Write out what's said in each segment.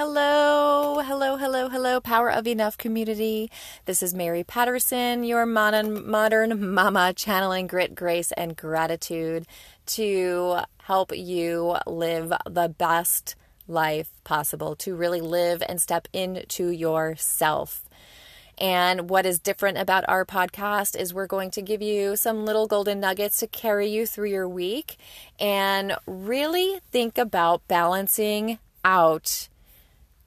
Hello, hello, hello, hello, Power of Enough community. This is Mary Patterson, your modern, modern mama, channeling grit, grace, and gratitude to help you live the best life possible, to really live and step into yourself. And what is different about our podcast is we're going to give you some little golden nuggets to carry you through your week and really think about balancing out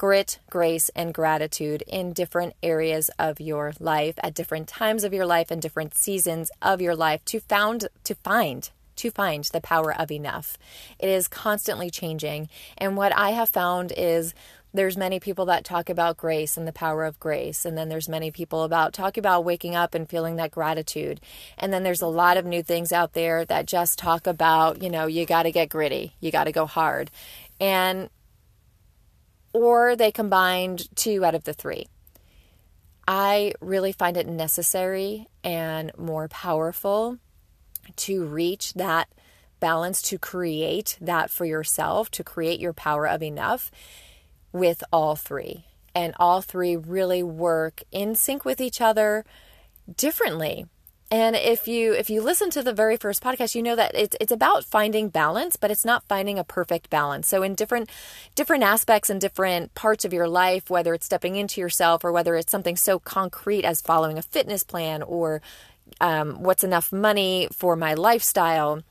grit, grace, and gratitude in different areas of your life at different times of your life and different seasons of your life to found to find to find the power of enough. It is constantly changing. And what I have found is there's many people that talk about grace and the power of grace and then there's many people about talk about waking up and feeling that gratitude and then there's a lot of new things out there that just talk about you know you got to get gritty you got to go hard and or they combined two out of the three. I really find it necessary and more powerful to reach that balance, to create that for yourself, to create your power of enough with all three. And all three really work in sync with each other differently. And if you if you listen to the very first podcast, you know that it's it's about finding balance, but it's not finding a perfect balance. So in different different aspects and different parts of your life, whether it's stepping into yourself or whether it's something so concrete as following a fitness plan or um, what's enough money for my lifestyle,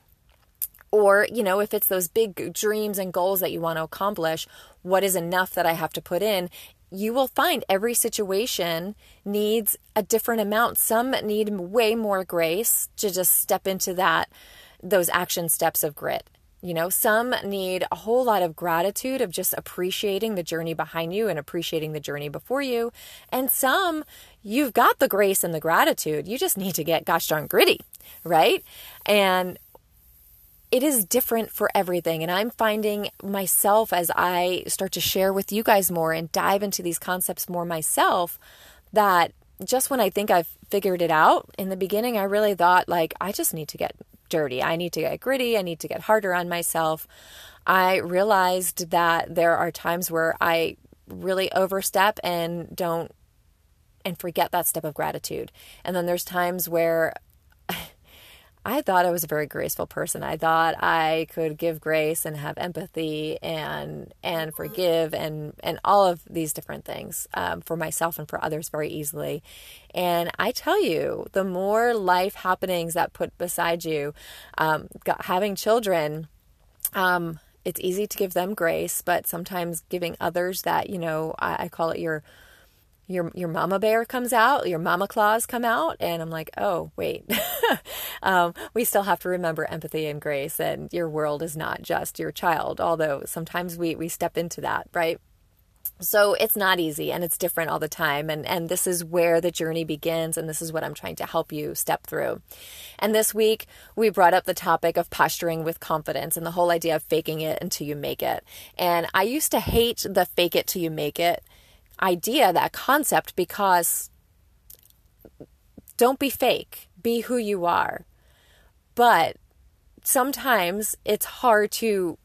or you know if it's those big dreams and goals that you want to accomplish, what is enough that I have to put in? You will find every situation needs a different amount. Some need way more grace to just step into that, those action steps of grit. You know, some need a whole lot of gratitude of just appreciating the journey behind you and appreciating the journey before you. And some, you've got the grace and the gratitude. You just need to get gosh darn gritty, right? And it is different for everything. And I'm finding myself as I start to share with you guys more and dive into these concepts more myself that just when I think I've figured it out, in the beginning, I really thought, like, I just need to get dirty. I need to get gritty. I need to get harder on myself. I realized that there are times where I really overstep and don't and forget that step of gratitude. And then there's times where I thought I was a very graceful person. I thought I could give grace and have empathy and and forgive and and all of these different things um, for myself and for others very easily. And I tell you, the more life happenings that put beside you, um, having children. Um, it's easy to give them grace, but sometimes giving others that, you know, I, I call it your your your mama bear comes out, your mama claws come out, and I'm like, oh wait, um, we still have to remember empathy and grace, and your world is not just your child. Although sometimes we we step into that, right? So it's not easy and it's different all the time and and this is where the journey begins and this is what I'm trying to help you step through. And this week we brought up the topic of posturing with confidence and the whole idea of faking it until you make it. And I used to hate the fake it till you make it idea, that concept, because don't be fake, be who you are. But sometimes it's hard to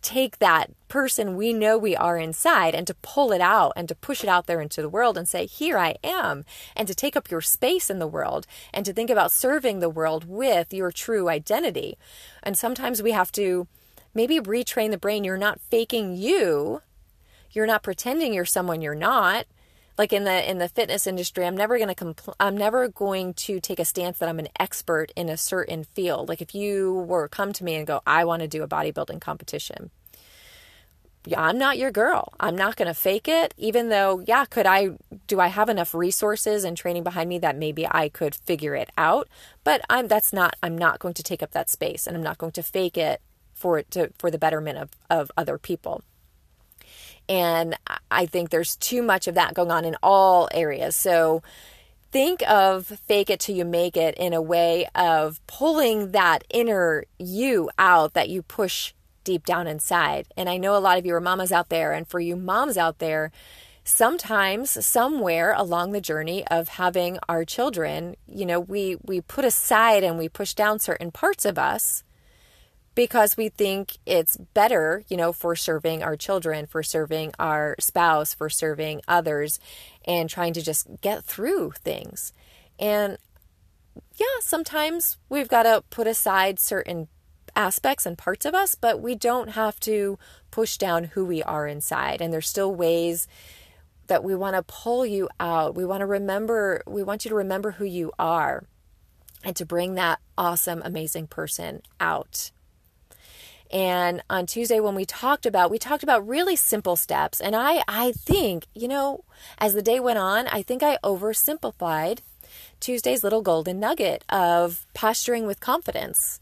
take that person we know we are inside and to pull it out and to push it out there into the world and say, Here I am, and to take up your space in the world and to think about serving the world with your true identity. And sometimes we have to maybe retrain the brain. You're not faking you, you're not pretending you're someone you're not. Like in the in the fitness industry, I'm never going to compl- I'm never going to take a stance that I'm an expert in a certain field. Like if you were come to me and go, "I want to do a bodybuilding competition." I'm not your girl. I'm not going to fake it even though yeah, could I do I have enough resources and training behind me that maybe I could figure it out, but I'm that's not I'm not going to take up that space and I'm not going to fake it for it to for the betterment of of other people. And I think there's too much of that going on in all areas. So think of fake it till you make it in a way of pulling that inner you out that you push deep down inside. And I know a lot of you are mamas out there, and for you moms out there, sometimes somewhere along the journey of having our children, you know, we we put aside and we push down certain parts of us because we think it's better, you know, for serving our children, for serving our spouse, for serving others, and trying to just get through things. And yeah, sometimes we've got to put aside certain aspects and parts of us, but we don't have to push down who we are inside. And there's still ways that we want to pull you out. We want to remember, we want you to remember who you are and to bring that awesome, amazing person out. And on Tuesday when we talked about we talked about really simple steps and I I think, you know, as the day went on, I think I oversimplified Tuesday's little golden nugget of posturing with confidence.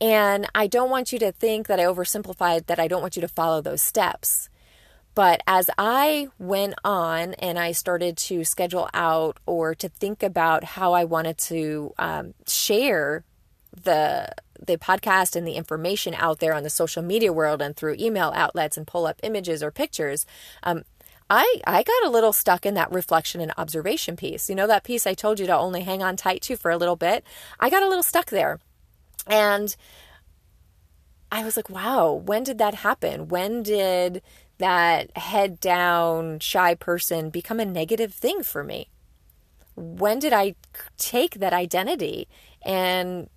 And I don't want you to think that I oversimplified that I don't want you to follow those steps. But as I went on and I started to schedule out or to think about how I wanted to um, share the the podcast and the information out there on the social media world and through email outlets and pull up images or pictures, um, I I got a little stuck in that reflection and observation piece. You know that piece I told you to only hang on tight to for a little bit. I got a little stuck there, and I was like, "Wow, when did that happen? When did that head down shy person become a negative thing for me? When did I take that identity and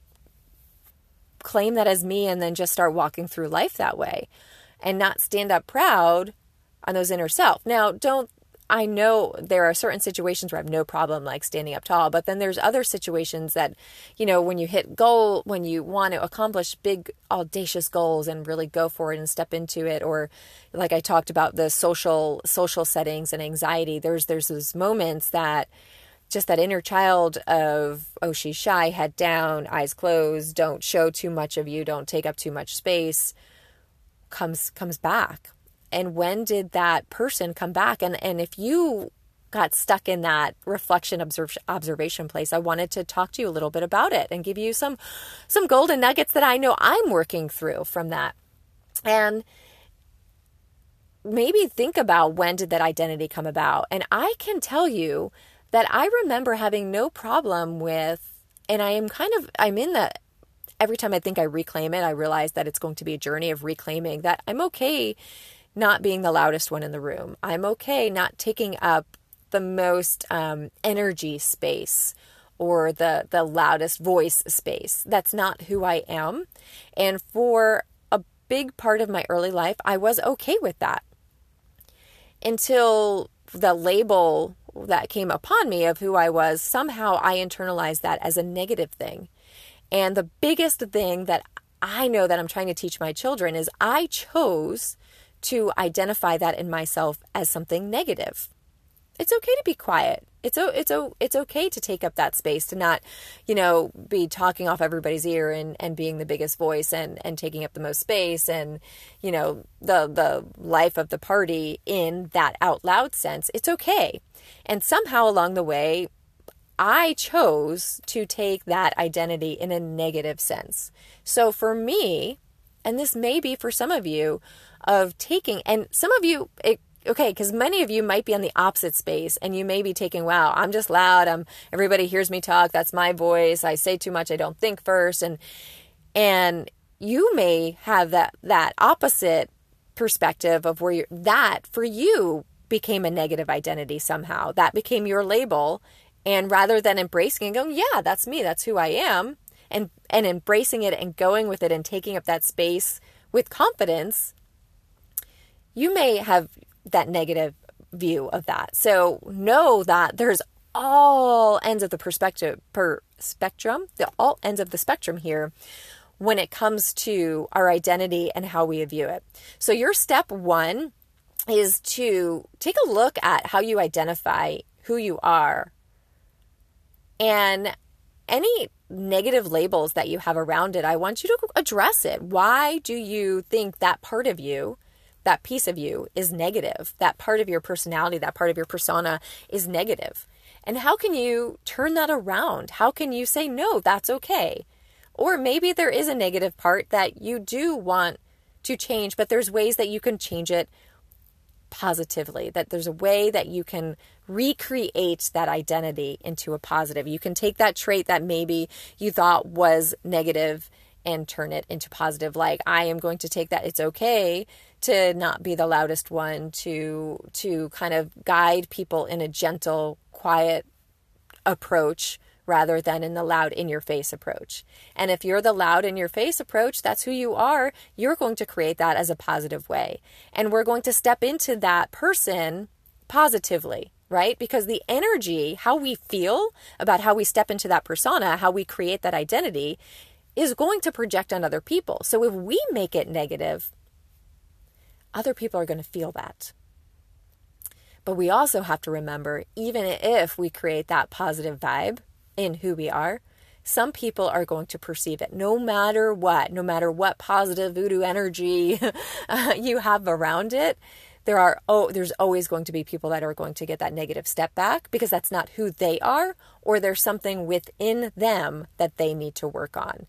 claim that as me and then just start walking through life that way and not stand up proud on those inner self. Now, don't I know there are certain situations where I have no problem like standing up tall, but then there's other situations that, you know, when you hit goal, when you want to accomplish big audacious goals and really go for it and step into it, or like I talked about the social social settings and anxiety, there's there's those moments that just that inner child of oh she's shy head down eyes closed don't show too much of you don't take up too much space comes comes back. And when did that person come back? And and if you got stuck in that reflection observe, observation place i wanted to talk to you a little bit about it and give you some some golden nuggets that i know i'm working through from that. And maybe think about when did that identity come about? And i can tell you that I remember having no problem with, and I am kind of, I'm in the, every time I think I reclaim it, I realize that it's going to be a journey of reclaiming that I'm okay not being the loudest one in the room. I'm okay not taking up the most um, energy space or the the loudest voice space. That's not who I am. And for a big part of my early life, I was okay with that. Until the label that came upon me of who I was, somehow I internalized that as a negative thing. And the biggest thing that I know that I'm trying to teach my children is I chose to identify that in myself as something negative. It's okay to be quiet it's it's it's okay to take up that space to not you know be talking off everybody's ear and and being the biggest voice and and taking up the most space and you know the the life of the party in that out loud sense it's okay and somehow along the way I chose to take that identity in a negative sense. So for me, and this may be for some of you, of taking, and some of you, it okay because many of you might be on the opposite space and you may be taking wow i'm just loud. I'm everybody hears me talk. That's my voice. I say too much. I don't think first. And and you may have that that opposite perspective of where you're that for you became a negative identity somehow. That became your label. And rather than embracing and going yeah that's me. That's who i am and and embracing it and going with it and taking up that space with confidence you may have that negative view of that. So know that there's all ends of the perspective per spectrum, the all ends of the spectrum here when it comes to our identity and how we view it. So your step 1 is to take a look at how you identify who you are and any negative labels that you have around it. I want you to address it. Why do you think that part of you that piece of you is negative. That part of your personality, that part of your persona is negative. And how can you turn that around? How can you say, no, that's okay? Or maybe there is a negative part that you do want to change, but there's ways that you can change it positively, that there's a way that you can recreate that identity into a positive. You can take that trait that maybe you thought was negative and turn it into positive like i am going to take that it's okay to not be the loudest one to to kind of guide people in a gentle quiet approach rather than in the loud in your face approach. And if you're the loud in your face approach, that's who you are, you're going to create that as a positive way. And we're going to step into that person positively, right? Because the energy, how we feel about how we step into that persona, how we create that identity, is going to project on other people. So if we make it negative, other people are going to feel that. But we also have to remember, even if we create that positive vibe in who we are, some people are going to perceive it no matter what, no matter what positive voodoo energy you have around it. There are oh there's always going to be people that are going to get that negative step back because that's not who they are or there's something within them that they need to work on.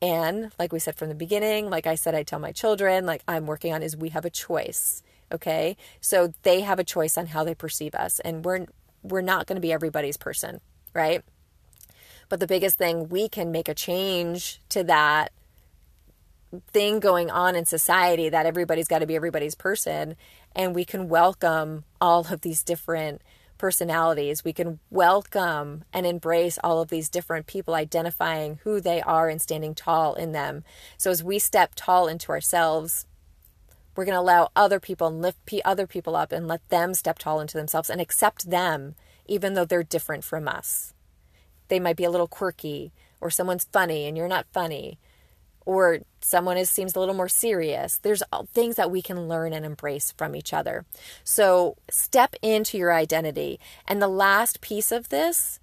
And like we said from the beginning, like I said I tell my children, like I'm working on is we have a choice. Okay? So they have a choice on how they perceive us and we're we're not going to be everybody's person, right? But the biggest thing, we can make a change to that thing going on in society that everybody's got to be everybody's person. And we can welcome all of these different personalities. We can welcome and embrace all of these different people identifying who they are and standing tall in them. So as we step tall into ourselves, we're going to allow other people and lift other people up and let them step tall into themselves and accept them, even though they're different from us they might be a little quirky or someone's funny and you're not funny or someone is seems a little more serious there's things that we can learn and embrace from each other. So step into your identity. And the last piece of this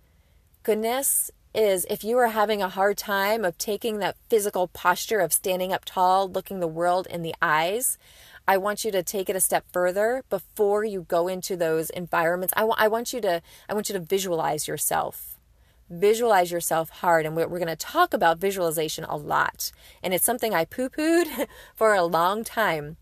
goodness is if you are having a hard time of taking that physical posture of standing up tall looking the world in the eyes I want you to take it a step further before you go into those environments. I, w- I want you to I want you to visualize yourself visualize yourself hard. And we're, going to talk about visualization a lot. And it's something I poo pooed for a long time.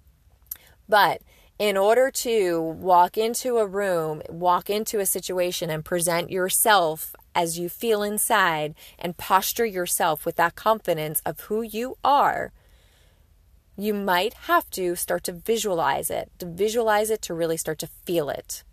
But in order to walk into a room, walk into a situation, and present yourself as you feel inside and posture yourself with that confidence of who you are, you might have to start to visualize it, to visualize it, to really start to feel it.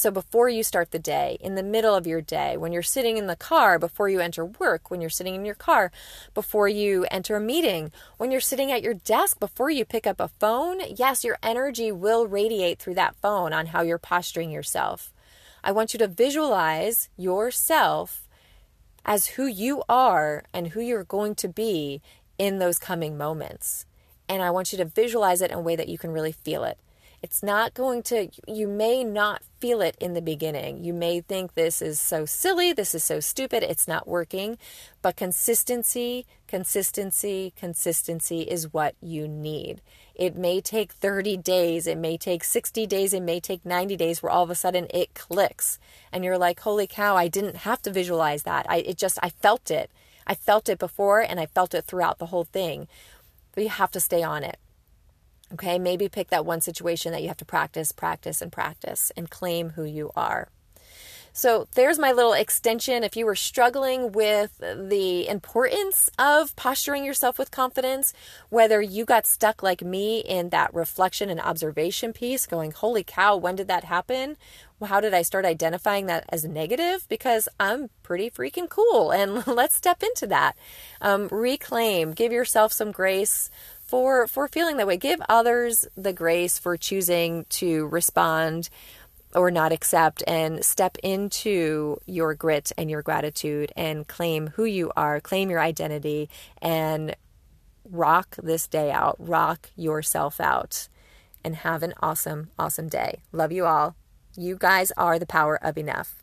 So before you start the day, in the middle of your day, when you're sitting in the car, before you enter work, when you're sitting in your car, before you enter a meeting, when you're sitting at your desk, before you pick up a phone, yes, your energy will radiate through that phone on how you're posturing yourself. I want you to visualize yourself as who you are and who you're going to be in those coming moments. And I want you to visualize it in a way that you can really feel it. It's not going to, you may not feel it in the beginning. You may think this is so silly, this is so stupid, it's not working. But consistency, consistency, consistency is what you need. It may take 30 days, it may take 60 days, it may take 90 days where all of a sudden it clicks and you're like, holy cow, I didn't have to visualize that. I it just I felt it. I felt it before and I felt it throughout the whole thing. But you have to stay on it. Okay, maybe pick that one situation that you have to practice, practice, and practice and claim who you are. So there's my little extension. If you were struggling with the importance of posturing yourself with confidence, whether you got stuck like me in that reflection and observation piece, going, holy cow, when did that happen? How did I start identifying that as negative? Because I'm pretty freaking cool. And let's step into that. Um, reclaim, give yourself some grace for for feeling that way. Give others the grace for choosing to respond or not accept and step into your grit and your gratitude and claim who you are, claim your identity and rock this day out, rock yourself out and have an awesome awesome day. Love you all. You guys are the power of enough.